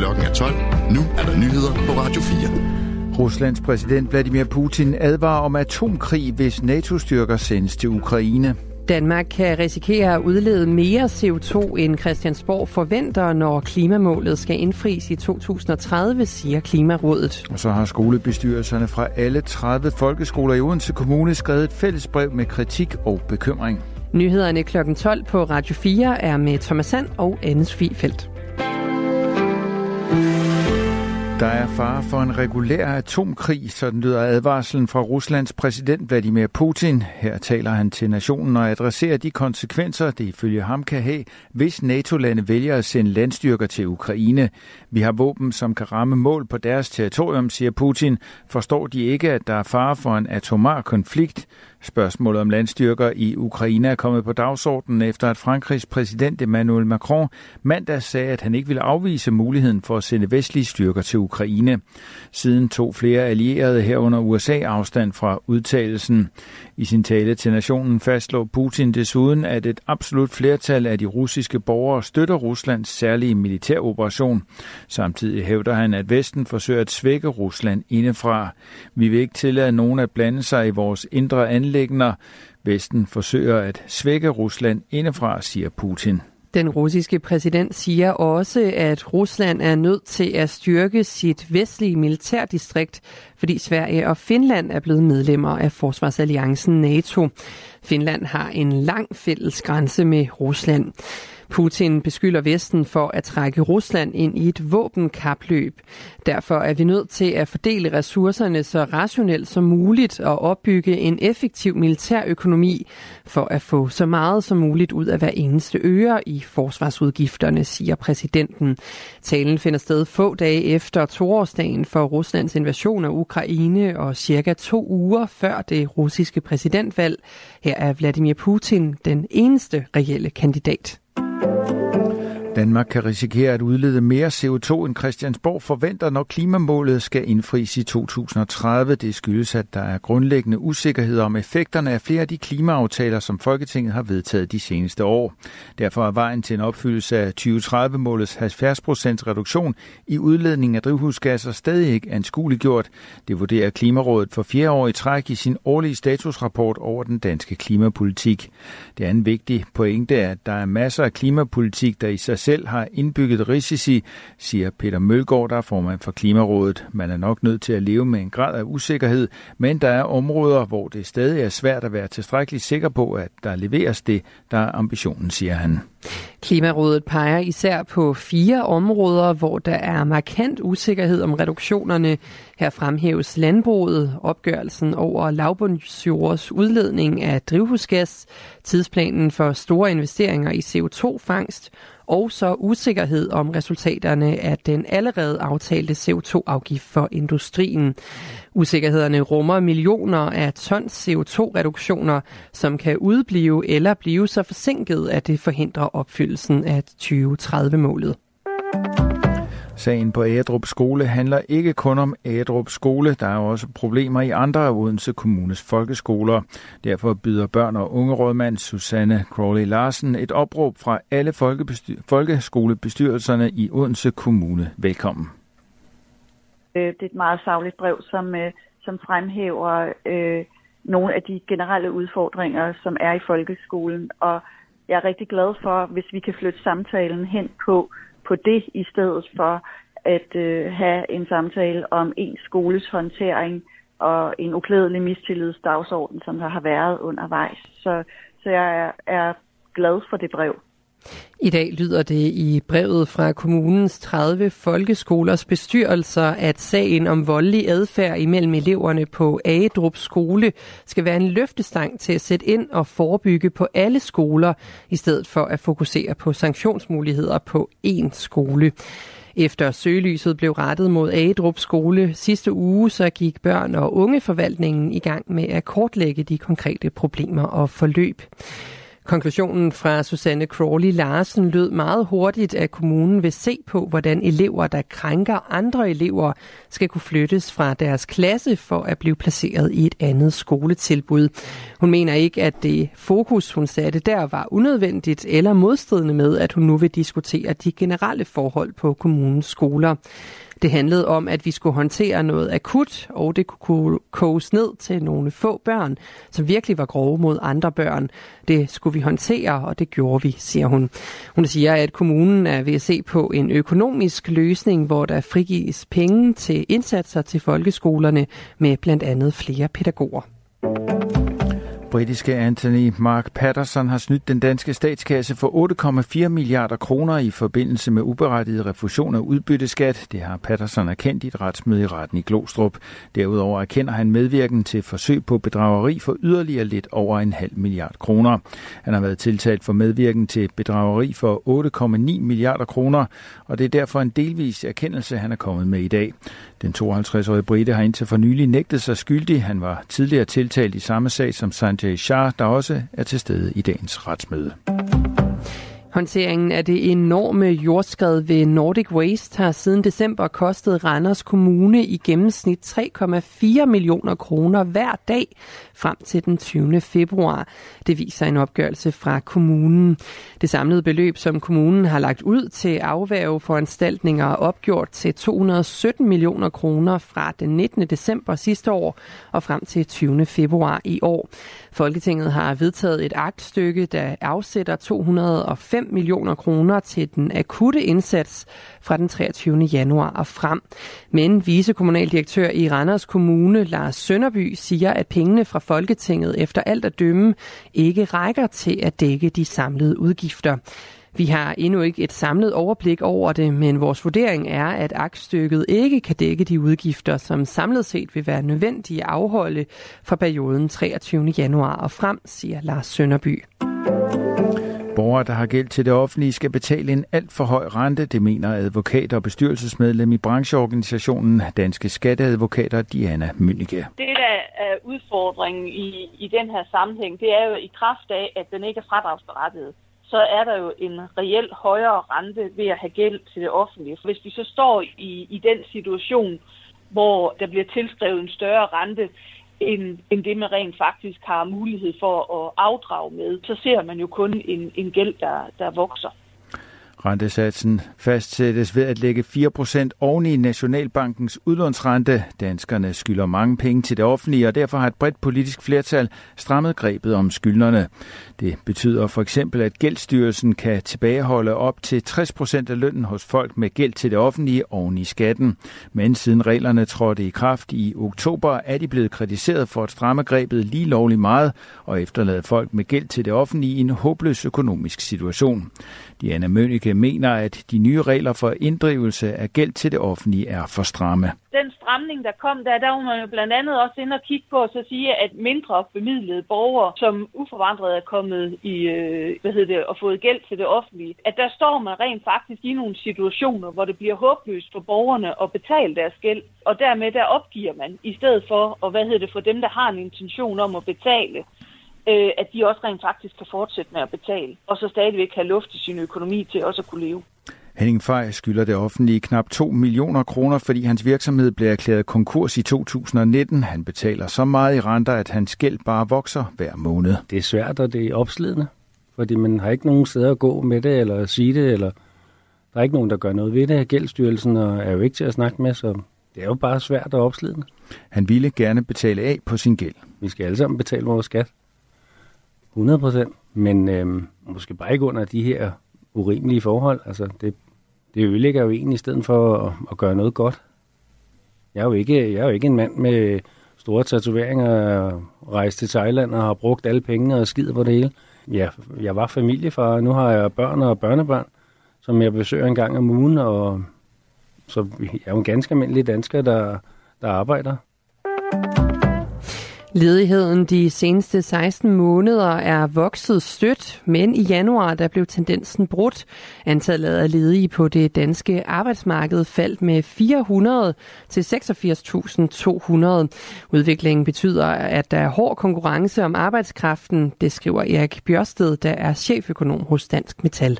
Klokken er 12. Nu er der nyheder på Radio 4. Ruslands præsident Vladimir Putin advarer om atomkrig, hvis NATO-styrker sendes til Ukraine. Danmark kan risikere at udlede mere CO2 end Christiansborg forventer, når klimamålet skal indfries i 2030, siger Klimarådet. Og så har skolebestyrelserne fra alle 30 folkeskoler i Odense Kommune skrevet et fælles brev med kritik og bekymring. Nyhederne kl. 12 på Radio 4 er med Thomas Sand og Anne Sofie der er fare for en regulær atomkrig, sådan lyder advarslen fra Ruslands præsident Vladimir Putin. Her taler han til nationen og adresserer de konsekvenser, det ifølge ham kan have, hvis NATO-lande vælger at sende landstyrker til Ukraine. Vi har våben, som kan ramme mål på deres territorium, siger Putin. Forstår de ikke, at der er fare for en atomar konflikt? Spørgsmålet om landstyrker i Ukraine er kommet på dagsordenen efter at Frankrigs præsident Emmanuel Macron mandag sagde, at han ikke ville afvise muligheden for at sende vestlige styrker til Ukraine. Siden tog flere allierede herunder USA afstand fra udtalelsen. I sin tale til nationen fastslår Putin desuden, at et absolut flertal af de russiske borgere støtter Ruslands særlige militæroperation. Samtidig hævder han, at Vesten forsøger at svække Rusland indefra. Vi vil ikke tillade nogen at blande sig i vores indre anlægner. Vesten forsøger at svække Rusland indefra, siger Putin. Den russiske præsident siger også, at Rusland er nødt til at styrke sit vestlige militærdistrikt, fordi Sverige og Finland er blevet medlemmer af Forsvarsalliancen NATO. Finland har en lang fælles grænse med Rusland. Putin beskylder Vesten for at trække Rusland ind i et våbenkapløb. Derfor er vi nødt til at fordele ressourcerne så rationelt som muligt og opbygge en effektiv militærøkonomi for at få så meget som muligt ud af hver eneste øre i forsvarsudgifterne, siger præsidenten. Talen finder sted få dage efter toårsdagen for Ruslands invasion af Ukraine og cirka to uger før det russiske præsidentvalg. Her er Vladimir Putin den eneste reelle kandidat. Danmark kan risikere at udlede mere CO2 end Christiansborg forventer, når klimamålet skal indfries i 2030. Det skyldes, at der er grundlæggende usikkerhed om effekterne af flere af de klimaaftaler, som Folketinget har vedtaget de seneste år. Derfor er vejen til en opfyldelse af 2030-målets 70% reduktion i udledning af drivhusgasser stadig ikke anskueliggjort. Det vurderer Klimarådet for fjerde år i træk i sin årlige statusrapport over den danske klimapolitik. Det er en vigtig pointe, at der er masser af klimapolitik, der i sig selv har indbygget risici, siger Peter Mølgaard, der er formand for Klimarådet. Man er nok nødt til at leve med en grad af usikkerhed, men der er områder, hvor det stadig er svært at være tilstrækkeligt sikker på, at der leveres det, der er ambitionen, siger han. Klimarådet peger især på fire områder, hvor der er markant usikkerhed om reduktionerne. Her fremhæves landbruget, opgørelsen over lavbundsjords udledning af drivhusgas, tidsplanen for store investeringer i CO2-fangst og så usikkerhed om resultaterne af den allerede aftalte CO2-afgift for industrien. Usikkerhederne rummer millioner af tons CO2-reduktioner, som kan udblive eller blive så forsinket, at det forhindrer opfyldelsen af 2030-målet. Sagen på Ædrup Skole handler ikke kun om Ædrup Skole. Der er også problemer i andre af Odense Kommunes folkeskoler. Derfor byder børn- og ungerådmand Susanne Crawley Larsen et opråb fra alle folkeskolebestyrelserne i Odense Kommune. Velkommen. Øh, det er et meget savligt brev, som, øh, som fremhæver øh, nogle af de generelle udfordringer, som er i folkeskolen. Og jeg er rigtig glad for, hvis vi kan flytte samtalen hen på på det, i stedet for at øh, have en samtale om en skoles håndtering og en uklædelig mistillidsdagsorden, som der har været undervejs. Så, så jeg er, er glad for det brev. I dag lyder det i brevet fra kommunens 30 folkeskolers bestyrelser, at sagen om voldelig adfærd imellem eleverne på Agedrup skole skal være en løftestang til at sætte ind og forebygge på alle skoler, i stedet for at fokusere på sanktionsmuligheder på én skole. Efter søgelyset blev rettet mod Agedrup skole sidste uge, så gik børn- og ungeforvaltningen i gang med at kortlægge de konkrete problemer og forløb. Konklusionen fra Susanne Crawley Larsen lød meget hurtigt, at kommunen vil se på, hvordan elever, der krænker andre elever, skal kunne flyttes fra deres klasse for at blive placeret i et andet skoletilbud. Hun mener ikke, at det fokus, hun satte der, var unødvendigt eller modstridende med, at hun nu vil diskutere de generelle forhold på kommunens skoler. Det handlede om, at vi skulle håndtere noget akut, og det kunne koges ned til nogle få børn, som virkelig var grove mod andre børn. Det skulle vi håndtere, og det gjorde vi, siger hun. Hun siger, at kommunen er ved at se på en økonomisk løsning, hvor der frigives penge til indsatser til folkeskolerne med blandt andet flere pædagoger. Britiske Anthony Mark Patterson har snydt den danske statskasse for 8,4 milliarder kroner i forbindelse med uberettiget refusion af udbytteskat. Det har Patterson erkendt i et retsmøde i retten i Glostrup. Derudover erkender han medvirken til forsøg på bedrageri for yderligere lidt over en halv milliard kroner. Han har været tiltalt for medvirken til bedrageri for 8,9 milliarder kroner, og det er derfor en delvis erkendelse, han er kommet med i dag. Den 52-årige Brite har indtil for nylig nægtet sig skyldig. Han var tidligere tiltalt i samme sag som Sanjay Shah, der også er til stede i dagens retsmøde. Håndteringen af det enorme jordskred ved Nordic Waste har siden december kostet Randers Kommune i gennemsnit 3,4 millioner kroner hver dag frem til den 20. februar. Det viser en opgørelse fra kommunen. Det samlede beløb, som kommunen har lagt ud til afværge foranstaltninger, er opgjort til 217 millioner kroner fra den 19. december sidste år og frem til 20. februar i år. Folketinget har vedtaget et aktstykke, der afsætter 205 millioner kroner til den akutte indsats fra den 23. januar og frem. Men vicekommunaldirektør i Randers Kommune, Lars Sønderby, siger, at pengene fra Folketinget efter alt at dømme ikke rækker til at dække de samlede udgifter. Vi har endnu ikke et samlet overblik over det, men vores vurdering er, at aktstykket ikke kan dække de udgifter, som samlet set vil være nødvendige at afholde fra perioden 23. januar og frem, siger Lars Sønderby. Borgere, der har gæld til det offentlige, skal betale en alt for høj rente, det mener advokat og bestyrelsesmedlem i brancheorganisationen Danske Skatteadvokater Diana Mønnike. Det, der er udfordringen i, i den her sammenhæng, det er jo i kraft af, at den ikke er fradragsberettiget så er der jo en reelt højere rente ved at have gæld til det offentlige. Hvis vi så står i, i den situation, hvor der bliver tilskrevet en større rente, end, end det man rent faktisk har mulighed for at afdrage med, så ser man jo kun en, en gæld, der, der vokser. Rentesatsen fastsættes ved at lægge 4% oven i Nationalbankens udlånsrente. Danskerne skylder mange penge til det offentlige, og derfor har et bredt politisk flertal strammet grebet om skyldnerne. Det betyder for eksempel, at Gældsstyrelsen kan tilbageholde op til 60% af lønnen hos folk med gæld til det offentlige oven i skatten. Men siden reglerne trådte i kraft i oktober, er de blevet kritiseret for at stramme grebet lige lovligt meget og efterlade folk med gæld til det offentlige i en håbløs økonomisk situation. Diana Mønneke mener, at de nye regler for inddrivelse af gæld til det offentlige er for stramme. Den stramning, der kom der, der var man jo blandt andet også ind og kigge på og så sige, at mindre bemidlede borgere, som uforvandret er kommet i, øh, hvad hedder det, og fået gæld til det offentlige, at der står man rent faktisk i nogle situationer, hvor det bliver håbløst for borgerne at betale deres gæld, og dermed der opgiver man, i stedet for, og hvad hedder det, for dem, der har en intention om at betale, øh, at de også rent faktisk kan fortsætte med at betale, og så stadigvæk have luft i sin økonomi til også at kunne leve. Henning Fej skylder det offentlige knap 2 millioner kroner, fordi hans virksomhed blev erklæret konkurs i 2019. Han betaler så meget i renter, at hans gæld bare vokser hver måned. Det er svært, og det er opslidende, fordi man har ikke nogen steder at gå med det, eller sige det, eller der er ikke nogen, der gør noget ved det. Gældsstyrelsen er jo ikke til at snakke med, så det er jo bare svært og opslidende. Han ville gerne betale af på sin gæld. Vi skal alle sammen betale vores skat. 100 procent. Men øhm, måske bare ikke under de her urimelige forhold. Altså, det, det ødelægger jo en i stedet for at, at gøre noget godt. Jeg er, jo ikke, jeg er jo ikke en mand med store tatoveringer, rejst til Thailand og har brugt alle pengene og skider på det hele. Ja, jeg var familiefar, nu har jeg børn og børnebørn, som jeg besøger en gang om ugen, og så jeg er jo en ganske almindelig dansker, der, der arbejder. Ledigheden de seneste 16 måneder er vokset stødt, men i januar der blev tendensen brudt. Antallet af ledige på det danske arbejdsmarked faldt med 400 til 86.200. Udviklingen betyder, at der er hård konkurrence om arbejdskraften, det skriver Erik Bjørsted, der er cheføkonom hos Dansk Metal.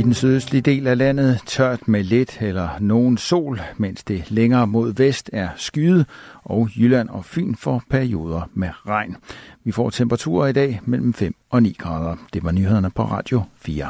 I den sydøstlige del af landet tørt med lidt eller nogen sol, mens det længere mod vest er skyet, og Jylland og Fyn får perioder med regn. Vi får temperaturer i dag mellem 5 og 9 grader. Det var nyhederne på Radio 4.